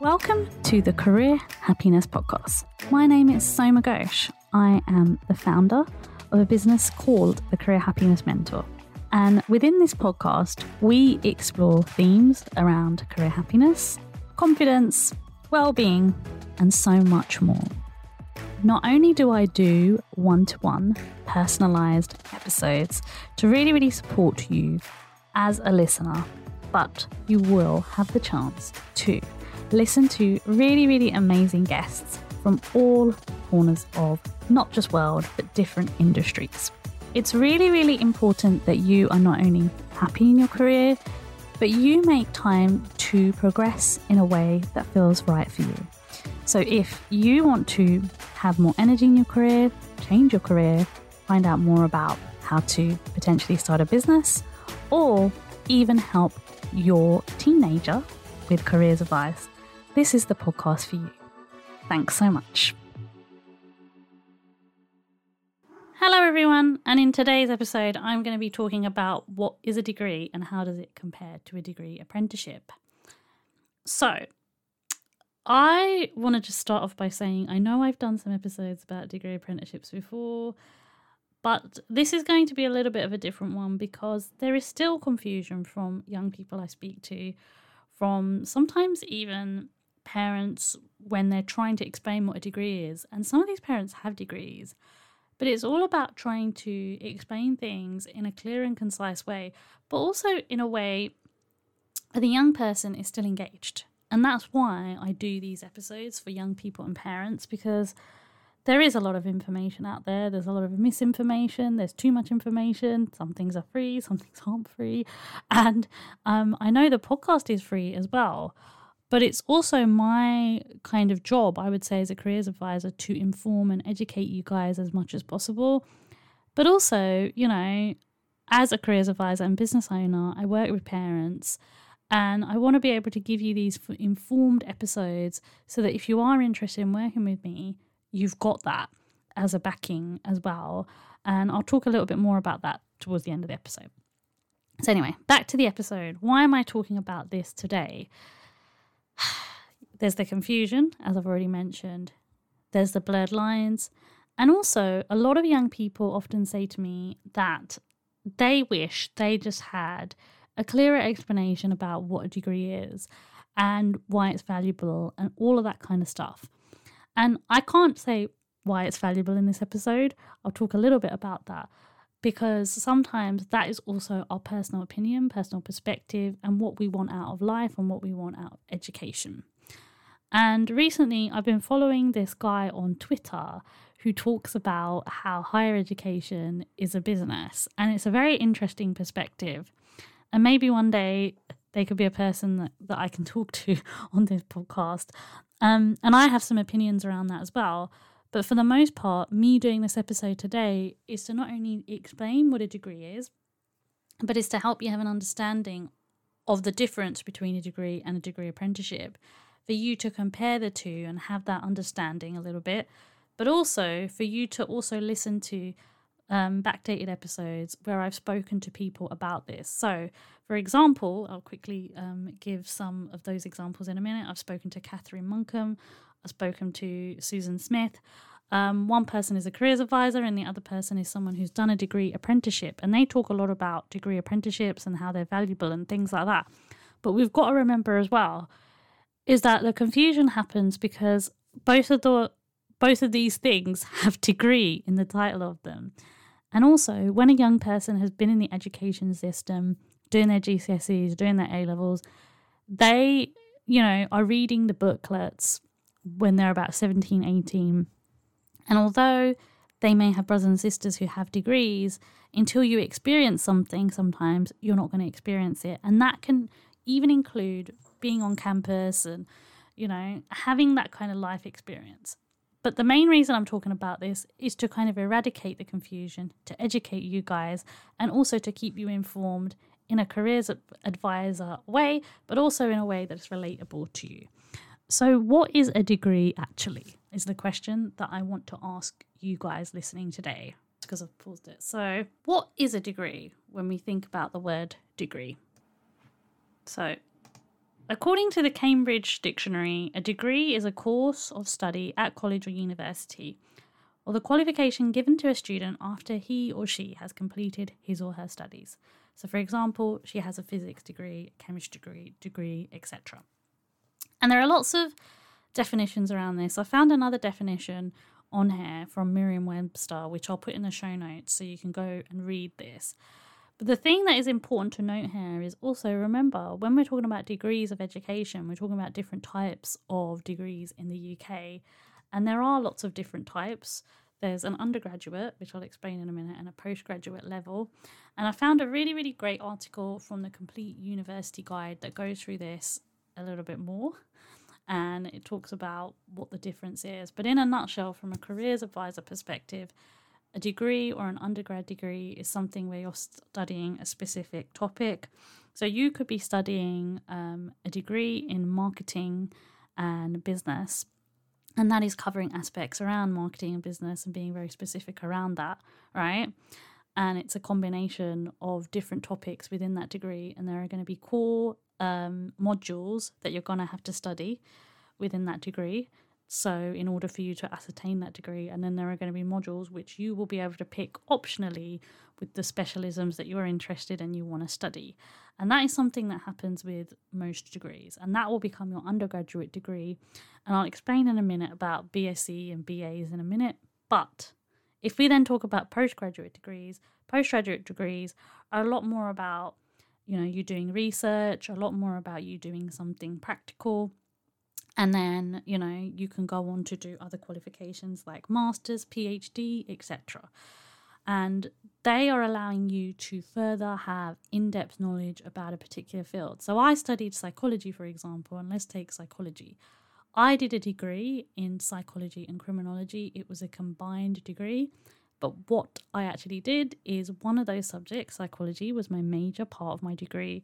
Welcome to the Career Happiness Podcast. My name is Soma Ghosh. I am the founder of a business called the Career Happiness Mentor. And within this podcast, we explore themes around career happiness, confidence, well being, and so much more. Not only do I do one to one personalized episodes to really, really support you as a listener, but you will have the chance to listen to really, really amazing guests from all corners of not just world, but different industries. It's really, really important that you are not only happy in your career, but you make time to progress in a way that feels right for you. So, if you want to have more energy in your career, change your career, find out more about how to potentially start a business, or even help your teenager with careers advice, this is the podcast for you. Thanks so much. Hello, everyone, and in today's episode, I'm going to be talking about what is a degree and how does it compare to a degree apprenticeship. So, I want to just start off by saying I know I've done some episodes about degree apprenticeships before, but this is going to be a little bit of a different one because there is still confusion from young people I speak to, from sometimes even parents when they're trying to explain what a degree is. And some of these parents have degrees, but it's all about trying to explain things in a clear and concise way, but also in a way the young person is still engaged. And that's why I do these episodes for young people and parents because there is a lot of information out there. There's a lot of misinformation. There's too much information. Some things are free, some things aren't free. And um, I know the podcast is free as well. But it's also my kind of job, I would say, as a careers advisor, to inform and educate you guys as much as possible. But also, you know, as a careers advisor and business owner, I work with parents and I want to be able to give you these informed episodes so that if you are interested in working with me, you've got that as a backing as well. And I'll talk a little bit more about that towards the end of the episode. So, anyway, back to the episode. Why am I talking about this today? There's the confusion, as I've already mentioned. There's the blurred lines. And also, a lot of young people often say to me that they wish they just had a clearer explanation about what a degree is and why it's valuable and all of that kind of stuff. And I can't say why it's valuable in this episode. I'll talk a little bit about that because sometimes that is also our personal opinion, personal perspective, and what we want out of life and what we want out of education. And recently, I've been following this guy on Twitter who talks about how higher education is a business. And it's a very interesting perspective. And maybe one day they could be a person that, that I can talk to on this podcast. Um, and I have some opinions around that as well. But for the most part, me doing this episode today is to not only explain what a degree is, but is to help you have an understanding of the difference between a degree and a degree apprenticeship, for you to compare the two and have that understanding a little bit, but also for you to also listen to um, backdated episodes where I've spoken to people about this. So, for example, I'll quickly um, give some of those examples in a minute. I've spoken to Kathryn Monkcom, I've spoken to Susan Smith. Um, one person is a careers advisor, and the other person is someone who's done a degree apprenticeship. And they talk a lot about degree apprenticeships and how they're valuable and things like that. But we've got to remember as well is that the confusion happens because both of the both of these things have degree in the title of them. And also, when a young person has been in the education system, doing their GCSEs, doing their A levels, they, you know, are reading the booklets when they're about 17, 18. And although they may have brothers and sisters who have degrees, until you experience something, sometimes you're not going to experience it. And that can even include being on campus and, you know, having that kind of life experience. But the main reason I'm talking about this is to kind of eradicate the confusion, to educate you guys, and also to keep you informed in a careers advisor way, but also in a way that's relatable to you. So, what is a degree actually? Is the question that I want to ask you guys listening today because I've paused it. So, what is a degree when we think about the word degree? So, According to the Cambridge Dictionary, a degree is a course of study at college or university, or the qualification given to a student after he or she has completed his or her studies. So, for example, she has a physics degree, chemistry degree, degree, etc. And there are lots of definitions around this. I found another definition on here from Merriam Webster, which I'll put in the show notes so you can go and read this. But the thing that is important to note here is also remember when we're talking about degrees of education, we're talking about different types of degrees in the UK. And there are lots of different types. There's an undergraduate, which I'll explain in a minute, and a postgraduate level. And I found a really, really great article from the Complete University Guide that goes through this a little bit more and it talks about what the difference is. But in a nutshell, from a careers advisor perspective, a degree or an undergrad degree is something where you're studying a specific topic. So you could be studying um, a degree in marketing and business, and that is covering aspects around marketing and business and being very specific around that, right? And it's a combination of different topics within that degree, and there are going to be core um, modules that you're going to have to study within that degree. So, in order for you to ascertain that degree, and then there are going to be modules which you will be able to pick optionally with the specialisms that you're interested in you want to study. And that is something that happens with most degrees, and that will become your undergraduate degree. And I'll explain in a minute about BSc and BAs in a minute. But if we then talk about postgraduate degrees, postgraduate degrees are a lot more about you know you doing research a lot more about you doing something practical and then you know you can go on to do other qualifications like masters phd etc and they are allowing you to further have in-depth knowledge about a particular field. So i studied psychology for example and let's take psychology. I did a degree in psychology and criminology. It was a combined degree. But what I actually did is one of those subjects, psychology, was my major part of my degree,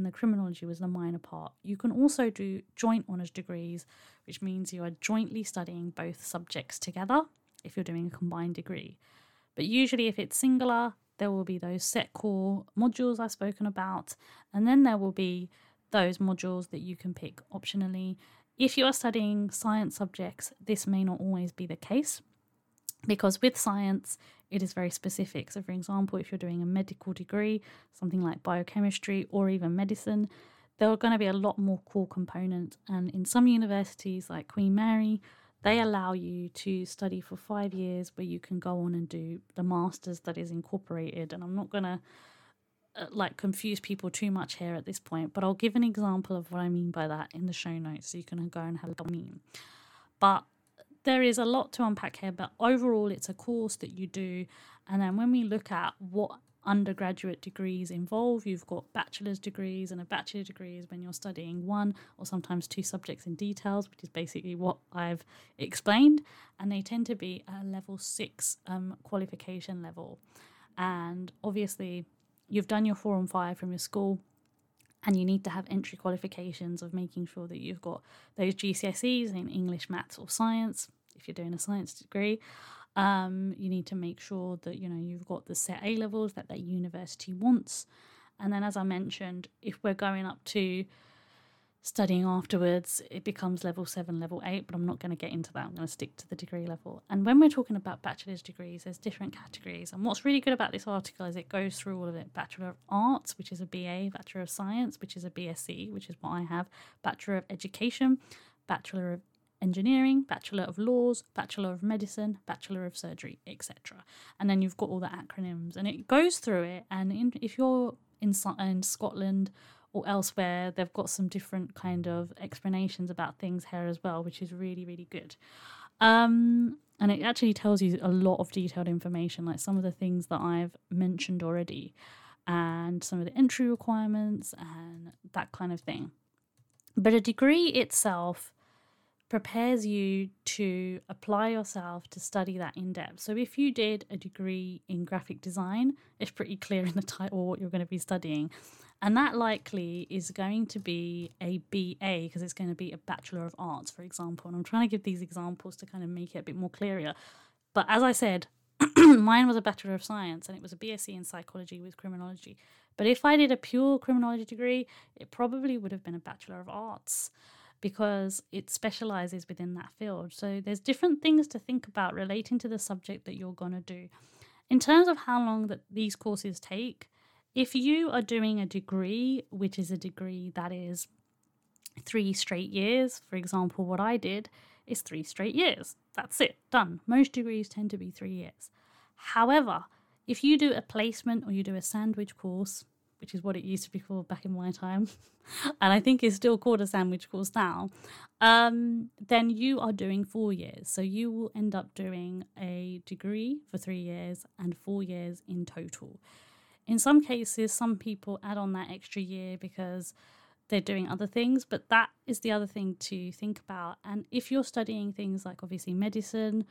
and the criminology was the minor part. You can also do joint honours degrees, which means you are jointly studying both subjects together if you're doing a combined degree. But usually, if it's singular, there will be those set core modules I've spoken about, and then there will be those modules that you can pick optionally. If you are studying science subjects, this may not always be the case because with science it is very specific. So, for example, if you're doing a medical degree, something like biochemistry or even medicine, there are going to be a lot more core components. And in some universities, like Queen Mary, they allow you to study for five years where you can go on and do the master's that is incorporated. And I'm not going to uh, like confuse people too much here at this point, but I'll give an example of what I mean by that in the show notes so you can go and have a mean. But there is a lot to unpack here, but overall, it's a course that you do. And then when we look at what undergraduate degrees involve, you've got bachelor's degrees, and a bachelor degree is when you're studying one or sometimes two subjects in details, which is basically what I've explained. And they tend to be a level six um, qualification level. And obviously, you've done your four and five from your school and you need to have entry qualifications of making sure that you've got those GCSEs in English, maths, or science. If you're doing a science degree, um, you need to make sure that you know you've got the set A levels that that university wants. And then, as I mentioned, if we're going up to studying afterwards, it becomes level seven, level eight, but I'm not going to get into that. I'm going to stick to the degree level. And when we're talking about bachelor's degrees, there's different categories. And what's really good about this article is it goes through all of it Bachelor of Arts, which is a BA, Bachelor of Science, which is a BSc, which is what I have, Bachelor of Education, Bachelor of Engineering, Bachelor of Laws, Bachelor of Medicine, Bachelor of Surgery, etc. And then you've got all the acronyms, and it goes through it. And in, if you're in, in Scotland or elsewhere they've got some different kind of explanations about things here as well which is really really good um, and it actually tells you a lot of detailed information like some of the things that i've mentioned already and some of the entry requirements and that kind of thing but a degree itself prepares you to apply yourself to study that in depth. So, if you did a degree in graphic design, it's pretty clear in the title what you're going to be studying. And that likely is going to be a BA because it's going to be a Bachelor of Arts, for example. And I'm trying to give these examples to kind of make it a bit more clearer. But as I said, mine was a Bachelor of Science and it was a BSc in Psychology with Criminology. But if I did a pure criminology degree, it probably would have been a Bachelor of Arts because it specializes within that field. So there's different things to think about relating to the subject that you're going to do. In terms of how long that these courses take, if you are doing a degree, which is a degree that is three straight years, for example, what I did is three straight years. That's it, done. Most degrees tend to be three years. However, if you do a placement or you do a sandwich course, which is what it used to be called back in my time, and I think it's still called a sandwich course now, um, then you are doing four years. So you will end up doing a degree for three years and four years in total. In some cases, some people add on that extra year because they're doing other things, but that is the other thing to think about. And if you're studying things like obviously medicine,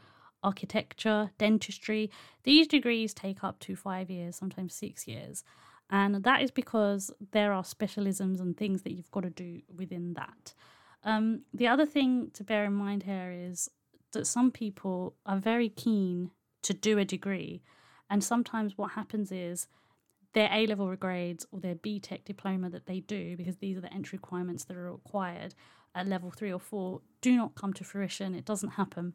architecture, dentistry, these degrees take up to five years, sometimes six years. And that is because there are specialisms and things that you've got to do within that. Um, the other thing to bear in mind here is that some people are very keen to do a degree. And sometimes what happens is their A level grades or their BTEC diploma that they do, because these are the entry requirements that are required at level three or four, do not come to fruition. It doesn't happen.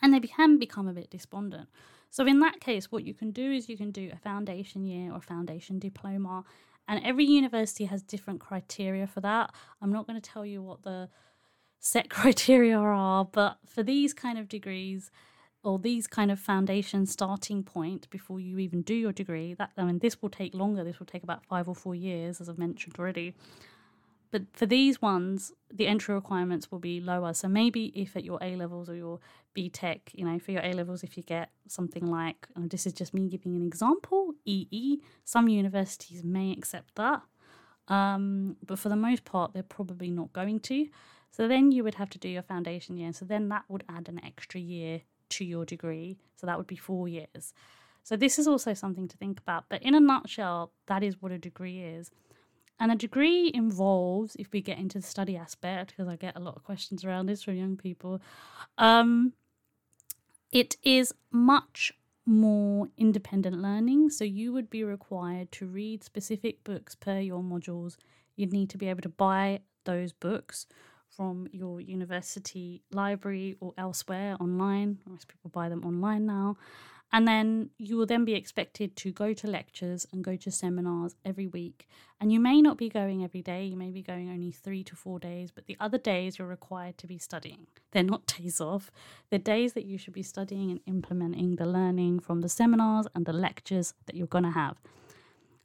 And they can become a bit despondent. So, in that case, what you can do is you can do a foundation year or foundation diploma. And every university has different criteria for that. I'm not going to tell you what the set criteria are, but for these kind of degrees, or these kind of foundation starting point before you even do your degree that i mean this will take longer. This will take about five or four years as i've mentioned already. But for these ones the entry requirements will be lower. So maybe if at your a levels or your BTEC you know for your a levels if you get something like this is just me giving an example ee some universities may accept that. Um, but for the most part they're probably not going to. So then you would have to do your foundation year. So then that would add an extra year to your degree. So that would be four years. So this is also something to think about. But in a nutshell, that is what a degree is. And a degree involves, if we get into the study aspect, because I get a lot of questions around this from young people, um, it is much more independent learning. So you would be required to read specific books per your modules. You'd need to be able to buy those books from your university library or elsewhere online. Most people buy them online now. And then you will then be expected to go to lectures and go to seminars every week. And you may not be going every day, you may be going only three to four days, but the other days you're required to be studying. They're not days off, they're days that you should be studying and implementing the learning from the seminars and the lectures that you're going to have.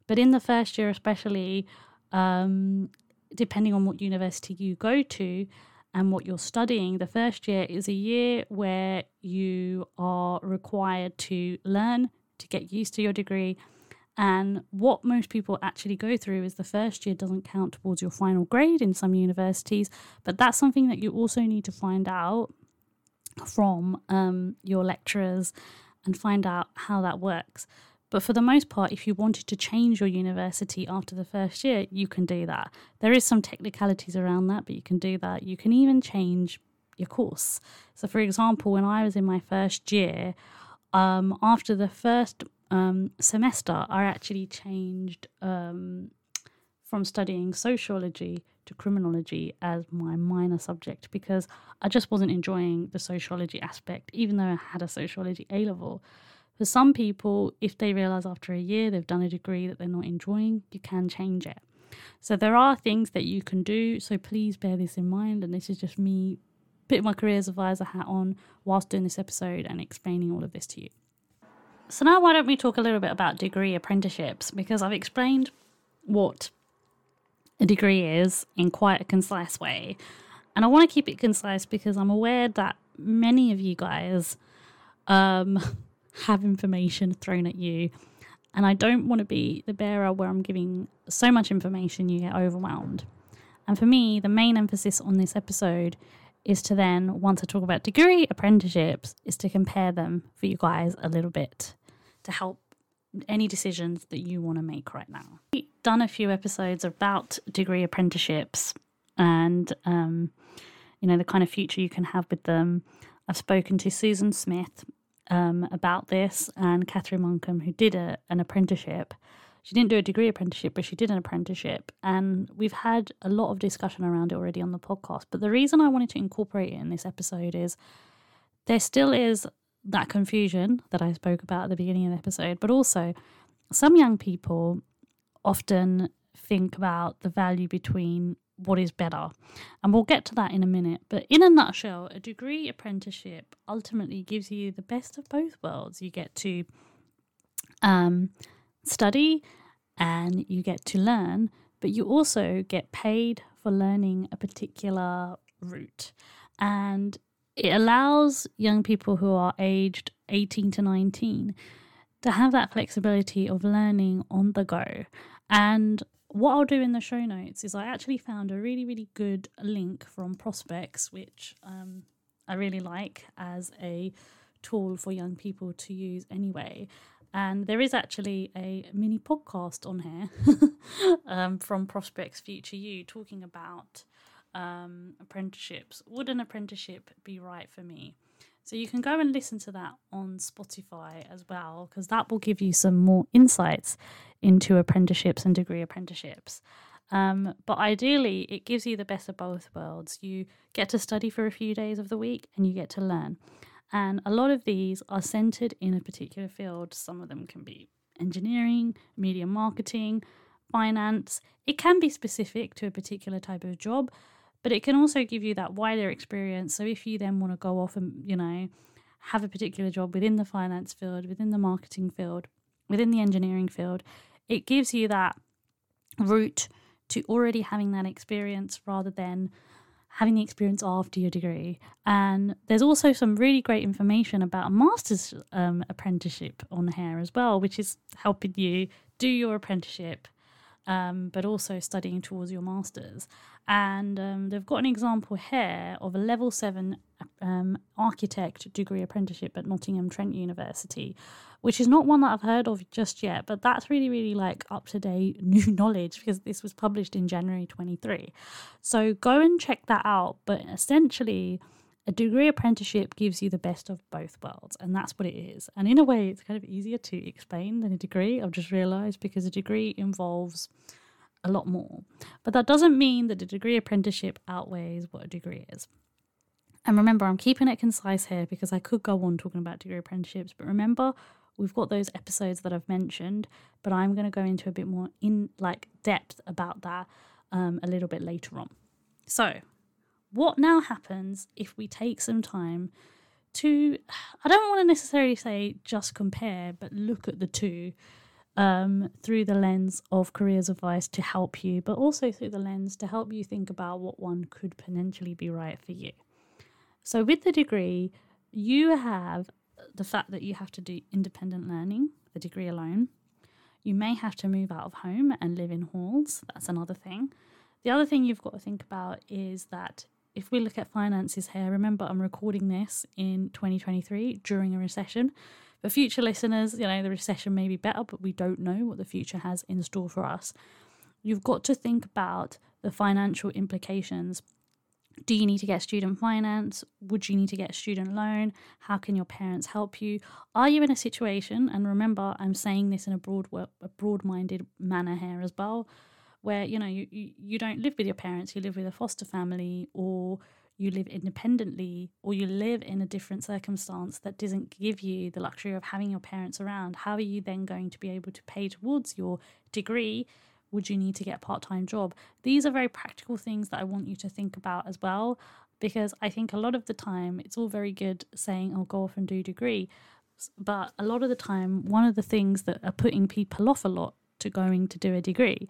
But in the first year, especially, um, depending on what university you go to and what you're studying, the first year is a year where you are required to learn to get used to your degree. And what most people actually go through is the first year doesn't count towards your final grade in some universities, but that's something that you also need to find out from um, your lecturers and find out how that works. But for the most part, if you wanted to change your university after the first year, you can do that. There is some technicalities around that, but you can do that. You can even change your course. So, for example, when I was in my first year, um, after the first um, semester, I actually changed um, from studying sociology to criminology as my minor subject because I just wasn't enjoying the sociology aspect, even though I had a sociology A level. For some people, if they realize after a year they've done a degree that they're not enjoying, you can change it. So there are things that you can do. So please bear this in mind. And this is just me putting my careers advisor hat on whilst doing this episode and explaining all of this to you. So now why don't we talk a little bit about degree apprenticeships because I've explained what a degree is in quite a concise way. And I want to keep it concise because I'm aware that many of you guys um, have information thrown at you. And I don't want to be the bearer where I'm giving so much information you get overwhelmed. And for me, the main emphasis on this episode is to then, once I talk about degree apprenticeships, is to compare them for you guys a little bit to help any decisions that you want to make right now. We've done a few episodes about degree apprenticeships and, um, you know, the kind of future you can have with them. I've spoken to Susan Smith um, about this, and Kathryn Monkcom, who did a, an apprenticeship, she didn't do a degree apprenticeship, but she did an apprenticeship. And we've had a lot of discussion around it already on the podcast. But the reason I wanted to incorporate it in this episode is there still is that confusion that I spoke about at the beginning of the episode, but also some young people often think about the value between what is better. And we'll get to that in a minute. But in a nutshell, a degree apprenticeship ultimately gives you the best of both worlds. You get to um, study and you get to learn, but you also get paid for learning a particular route. And it allows young people who are aged 18 to 19 to have that flexibility of learning on the go. And what I'll do in the show notes is I actually found a really, really good link from Prospects, which um, I really like as a tool for young people to use anyway. And there is actually a mini podcast on here um, from Prospects Future You talking about um, apprenticeships. Would an apprenticeship be right for me? So you can go and listen to that on Spotify as well, because that will give you some more insights into apprenticeships and degree apprenticeships. Um, but ideally, it gives you the best of both worlds. You get to study for a few days of the week and you get to learn. And a lot of these are centered in a particular field. Some of them can be engineering, media marketing, finance. It can be specific to a particular type of job, but it can also give you that wider experience. So if you then want to go off and, you know, have a particular job within the finance field, within the marketing field, within the engineering field, it gives you that route to already having that experience rather than having the experience after your degree. And there's also some really great information about a master's um, apprenticeship on here as well, which is helping you do your apprenticeship, um, but also studying towards your master's. And um, they've got an example here of a level seven um, architect degree apprenticeship at Nottingham Trent University, which is not one that I've heard of just yet, but that's really, really like up to date new knowledge because this was published in January 23. So go and check that out. But essentially, a degree apprenticeship gives you the best of both worlds, and that's what it is. And in a way, it's kind of easier to explain than a degree, I've just realized, because a degree involves a lot more. But that doesn't mean that a degree apprenticeship outweighs what a degree is. And remember, I'm keeping it concise here because I could go on talking about degree apprenticeships, but remember, we've got those episodes that I've mentioned, but I'm going to go into a bit more in like depth about that um, a little bit later on. So, what now happens if we take some time to, I don't want to necessarily say just compare, but look at the two um, through the lens of careers advice to help you, but also through the lens to help you think about what one could potentially be right for you. So, with the degree, you have the fact that you have to do independent learning, the degree alone. You may have to move out of home and live in halls. That's another thing. The other thing you've got to think about is that if we look at finances here, remember I'm recording this in 2023 during a recession. For future listeners, you know, the recession may be better, but we don't know what the future has in store for us. You've got to think about the financial implications do you need to get student finance? Would you need to get a student loan? How can your parents help you? Are you in a situation, and remember, I'm saying this in a broad, a broad-minded manner here as well, where you know you, you, don't live with your parents, you live with a foster family, or you live independently, or you live in a different circumstance that doesn't give you the luxury of having your parents around. How are you then going to be able to pay towards your degree? would you need to get a part time job? These are very practical things that I want you to think about as well, because I think a lot of the time it's all very good saying, oh, go off and do a degree. But a lot of the time, one of the things that are putting people off a lot to going to do a degree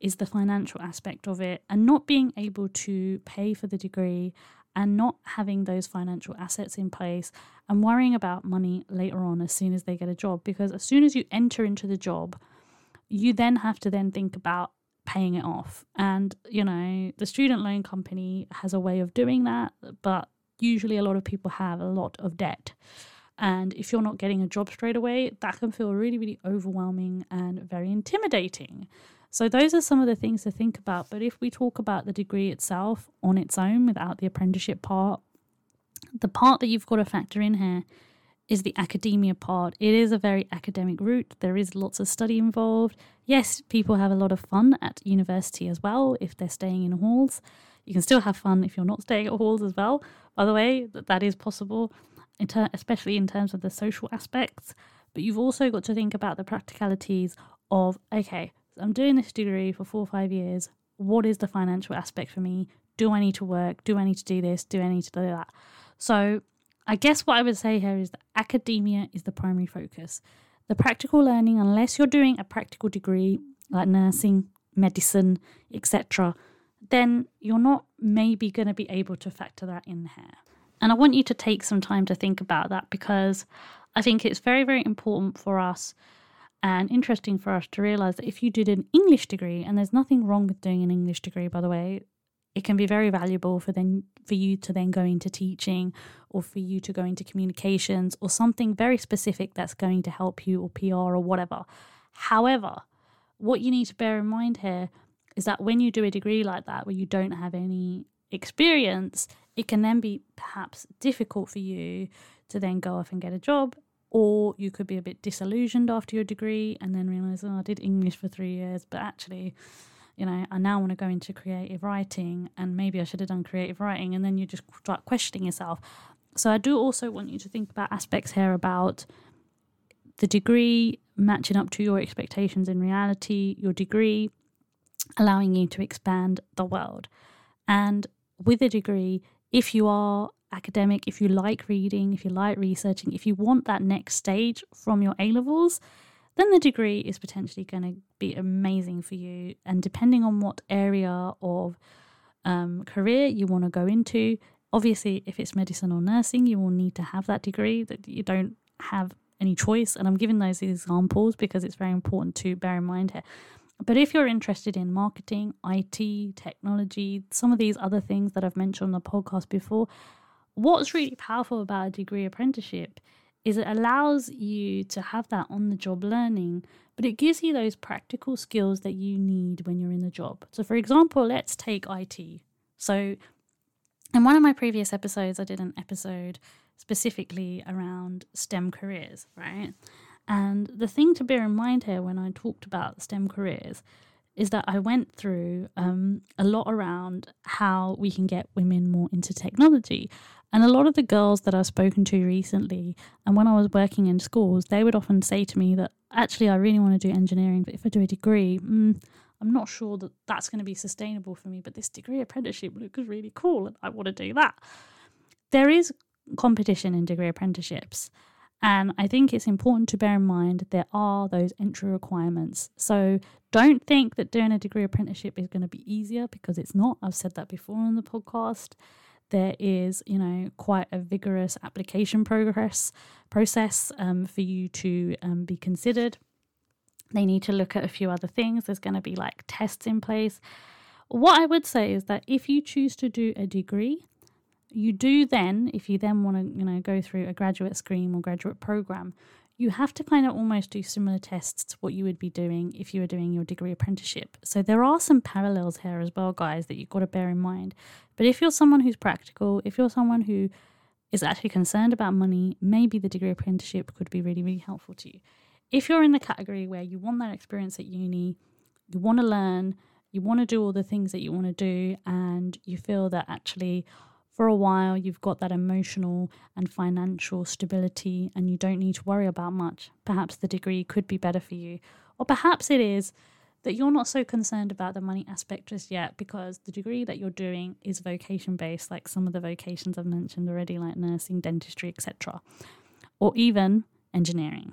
is the financial aspect of it and not being able to pay for the degree and not having those financial assets in place and worrying about money later on as soon as they get a job. Because as soon as you enter into the job, you then have to then think about paying it off. And, you know, the student loan company has a way of doing that, but usually a lot of people have a lot of debt. And if you're not getting a job straight away, that can feel really, really overwhelming and very intimidating. So, those are some of the things to think about. But if we talk about the degree itself on its own without the apprenticeship part, the part that you've got to factor in here is the academia part. It is a very academic route. There is lots of study involved. Yes, people have a lot of fun at university as well if they're staying in halls. You can still have fun if you're not staying at halls as well. By the way, that, that is possible, especially in terms of the social aspects. But you've also got to think about the practicalities of okay, I'm doing this degree for four or five years. What is the financial aspect for me? Do I need to work? Do I need to do this? Do I need to do that? So I guess what I would say here is that academia is the primary focus. The practical learning, unless you're doing a practical degree like nursing, medicine, etc., then you're not maybe going to be able to factor that in here. And I want you to take some time to think about that because I think it's very, very important for us and interesting for us to realize that if you did an English degree, and there's nothing wrong with doing an English degree, by the way, it can be very valuable for then for you to then go into teaching or for you to go into communications or something very specific that's going to help you or PR or whatever. However, what you need to bear in mind here is that when you do a degree like that where you don't have any experience, it can then be perhaps difficult for you to then go off and get a job or you could be a bit disillusioned after your degree and then realize, oh, I did English for three years, but actually you know, I now want to go into creative writing and maybe I should have done creative writing. And then you just start questioning yourself. So I do also want you to think about aspects here about the degree matching up to your expectations in reality, your degree allowing you to expand the world. And with a degree, if you are academic, if you like reading, if you like researching, if you want that next stage from your A levels, then the degree is potentially going to be amazing for you. And depending on what area of um, career you want to go into, obviously, if it's medicine or nursing, you will need to have that degree that you don't have any choice. And I'm giving those examples because it's very important to bear in mind here. But if you're interested in marketing, IT, technology, some of these other things that I've mentioned on the podcast before, what's really powerful about a degree apprenticeship is it allows you to have that on the job learning, but it gives you those practical skills that you need when you're in the job. So, for example, let's take IT. So, in one of my previous episodes, I did an episode specifically around STEM careers, right? And the thing to bear in mind here when I talked about STEM careers is that I went through um, a lot around how we can get women more into technology. And a lot of the girls that I've spoken to recently, and when I was working in schools, they would often say to me that actually I really want to do engineering, but if I do a degree, mm, I'm not sure that that's going to be sustainable for me. But this degree apprenticeship looks really cool, and I want to do that. There is competition in degree apprenticeships. And I think it's important to bear in mind there are those entry requirements. So don't think that doing a degree apprenticeship is going to be easier because it's not. I've said that before on the podcast there is, you know, quite a vigorous application progress process um, for you to um, be considered. They need to look at a few other things. There's going to be like tests in place. What I would say is that if you choose to do a degree, you do then, if you then want to, you know, go through a graduate scheme or graduate program, you have to kind of almost do similar tests to what you would be doing if you were doing your degree apprenticeship. So there are some parallels here as well, guys, that you've got to bear in mind. But if you're someone who's practical, if you're someone who is actually concerned about money, maybe the degree apprenticeship could be really, really helpful to you. If you're in the category where you want that experience at uni, you want to learn, you want to do all the things that you want to do, and you feel that actually, for a while you've got that emotional and financial stability and you don't need to worry about much, perhaps the degree could be better for you. Or perhaps it is that you're not so concerned about the money aspect just yet because the degree that you're doing is vocation based, like some of the vocations I've mentioned already, like nursing, dentistry, etc., or even engineering.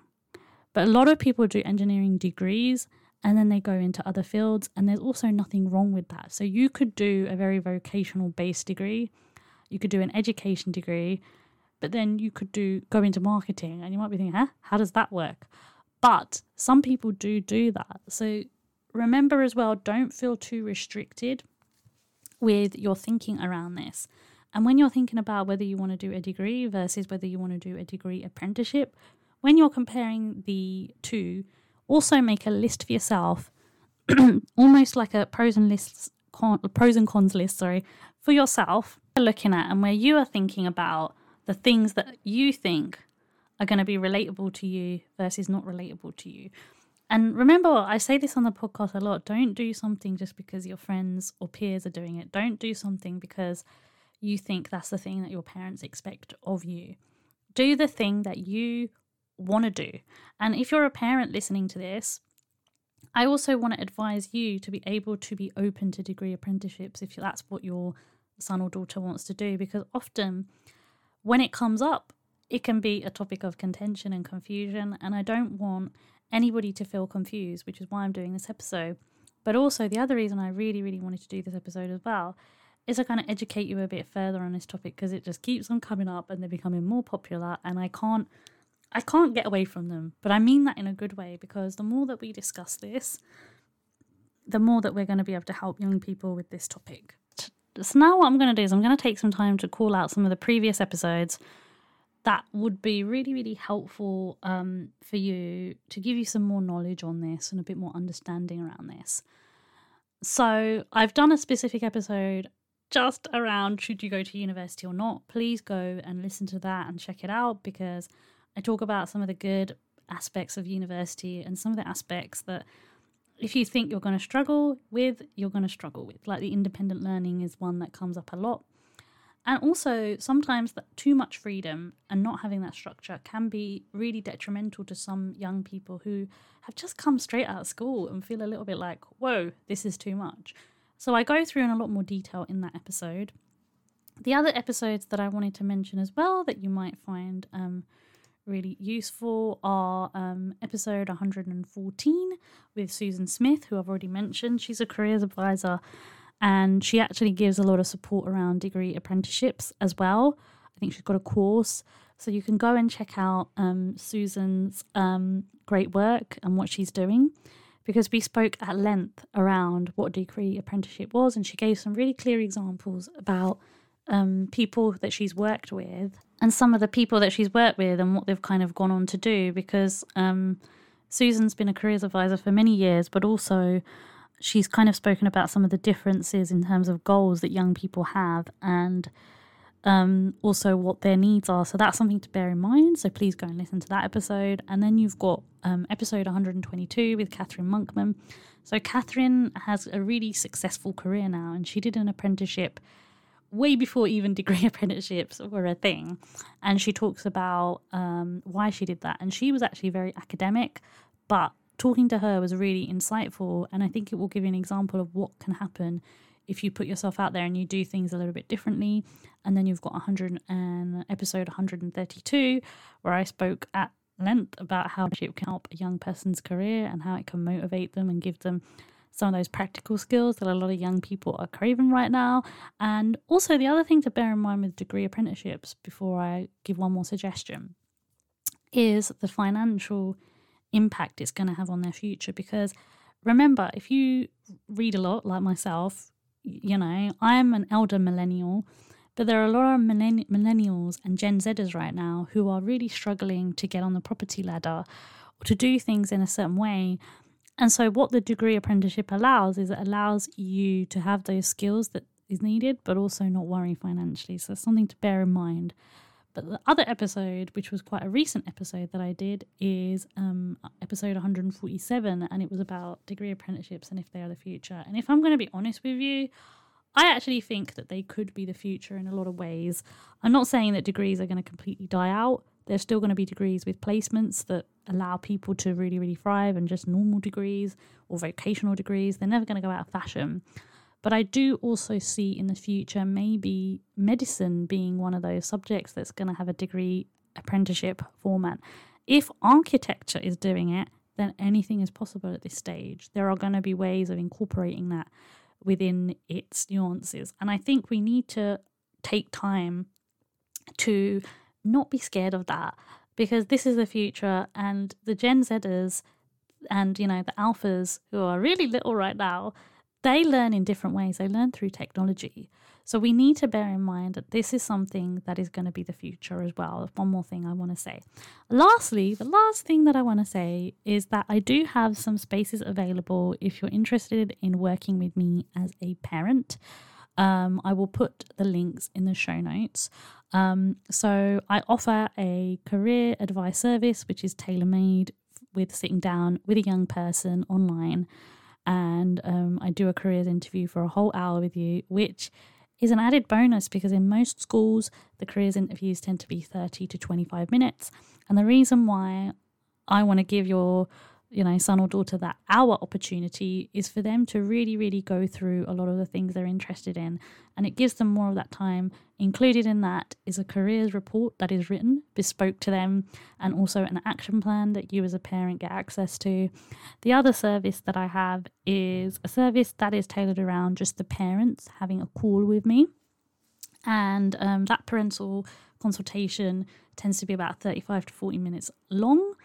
But a lot of people do engineering degrees and then they go into other fields, and there's also nothing wrong with that. So you could do a very vocational based degree you could do an education degree, but then you could do go into marketing, and you might be thinking, huh, how does that work? But some people do do that. So remember as well, don't feel too restricted with your thinking around this. And when you're thinking about whether you want to do a degree versus whether you want to do a degree apprenticeship, when you're comparing the two, also make a list for yourself, almost like a pros and lists, con, pros and cons list, sorry, for yourself looking at and where you are thinking about the things that you think are going to be relatable to you versus not relatable to you. And remember, I say this on the podcast a lot don't do something just because your friends or peers are doing it. Don't do something because you think that's the thing that your parents expect of you. Do the thing that you want to do. And if you're a parent listening to this, I also want to advise you to be able to be open to degree apprenticeships if that's what your son or daughter wants to do, because often when it comes up, it can be a topic of contention and confusion. And I don't want anybody to feel confused, which is why I'm doing this episode. But also, the other reason I really, really wanted to do this episode as well is to kind of educate you a bit further on this topic because it just keeps on coming up and they're becoming more popular, and I can't. I can't get away from them, but I mean that in a good way because the more that we discuss this, the more that we're going to be able to help young people with this topic. So now what I'm going to do is I'm going to take some time to call out some of the previous episodes that would be really, really helpful um, for you to give you some more knowledge on this and a bit more understanding around this. So, I've done a specific episode just around should you go to university or not. Please go and listen to that and check it out because I talk about some of the good aspects of university and some of the aspects that if you think you're going to struggle with, you're going to struggle with. Like the independent learning is one that comes up a lot. And also, sometimes that too much freedom and not having that structure can be really detrimental to some young people who have just come straight out of school and feel a little bit like, whoa, this is too much. So, I go through in a lot more detail in that episode. The other episodes that I wanted to mention as well that you might find um, really useful are um, episode 114 with Susan Smith, who I've already mentioned. She's a careers advisor and she actually gives a lot of support around degree apprenticeships as well. I think she's got a course, so you can go and check out um, Susan's um, great work and what she's doing. Because we spoke at length around what degree apprenticeship was, and she gave some really clear examples about um, people that she's worked with and some of the people that she's worked with and what they've kind of gone on to do. Because um, Susan's been a careers advisor for many years, but also she's kind of spoken about some of the differences in terms of goals that young people have and um, also what their needs are. So that's something to bear in mind. So please go and listen to that episode. And then you've got um, episode 122 with Kathryn Monkcom. So Kathryn has a really successful career now, and she did an apprenticeship way before even degree apprenticeships were a thing. And she talks about um, why she did that. And she was actually very academic, but talking to her was really insightful. And I think it will give you an example of what can happen if you put yourself out there and you do things a little bit differently. And then you've got 100 and episode 132, where I spoke at length about how it can help a young person's career and how it can motivate them and give them some of those practical skills that a lot of young people are craving right now. And also, the other thing to bear in mind with degree apprenticeships, before I give one more suggestion, is the financial impact it's going to have on their future. Because remember, if you read a lot, like myself, you know, I'm an elder millennial, but there are a lot of millennials and Gen Zers right now who are really struggling to get on the property ladder or to do things in a certain way. And so, what the degree apprenticeship allows is it allows you to have those skills that is needed, but also not worry financially. So, something to bear in mind. But the other episode, which was quite a recent episode that I did, is um, episode 147, and it was about degree apprenticeships and if they are the future. And if I'm going to be honest with you, I actually think that they could be the future in a lot of ways. I'm not saying that degrees are going to completely die out. There's still going to be degrees with placements that allow people to really, really thrive, and just normal degrees or vocational degrees. They're never going to go out of fashion. But I do also see in the future maybe medicine being one of those subjects that's going to have a degree apprenticeship format. If architecture is doing it, then anything is possible at this stage. There are going to be ways of incorporating that within its nuances. And I think we need to take time to not be scared of that because this is the future and the Gen Zers and you know the alphas who are really little right now they learn in different ways. They learn through technology. So we need to bear in mind that this is something that is going to be the future as well. One more thing I want to say. Lastly, the last thing that I want to say is that I do have some spaces available if you're interested in working with me as a parent. Um, I will put the links in the show notes. Um, so I offer a career advice service, which is tailor made with sitting down with a young person online. And um, I do a careers interview for a whole hour with you, which is an added bonus because in most schools, the careers interviews tend to be 30 to 25 minutes. And the reason why I want to give your you know son or daughter that our opportunity is for them to really really go through a lot of the things they're interested in. And it gives them more of that time. Included in that is a careers report that is written bespoke to them and also an action plan that you as a parent get access to. The other service that i have is a service that is tailored around just the parents having a call with me. And um, that parental consultation tends to be about 35 to 40 minutes long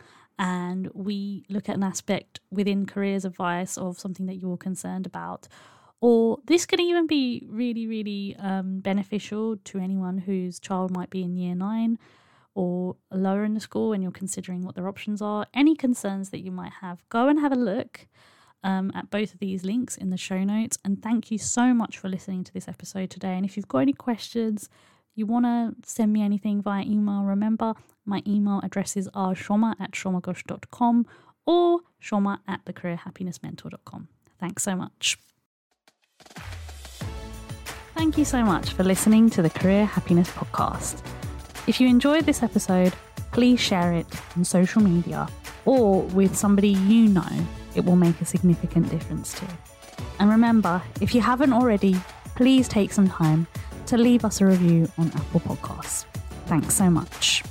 and we look at an aspect within careers advice of something that you're concerned about. Or this could even be really, really um, beneficial to anyone whose child might be in year nine or lower in the school and you're considering what their options are. Any concerns that you might have, go and have a look. Um, at both of these links in the show notes. And thank you so much for listening to this episode today. And if you've got any questions, you want to send me anything via email, remember my email addresses are soma at somaghosh.com or soma at thecareerhappinessmentor.com. Thanks so much. Thank you so much for listening to the Career Happiness Podcast. If you enjoyed this episode, please share it on social media or with somebody you know it will make a significant difference to. And remember, if you haven't already, please take some time to leave us a review on Apple Podcasts. Thanks so much.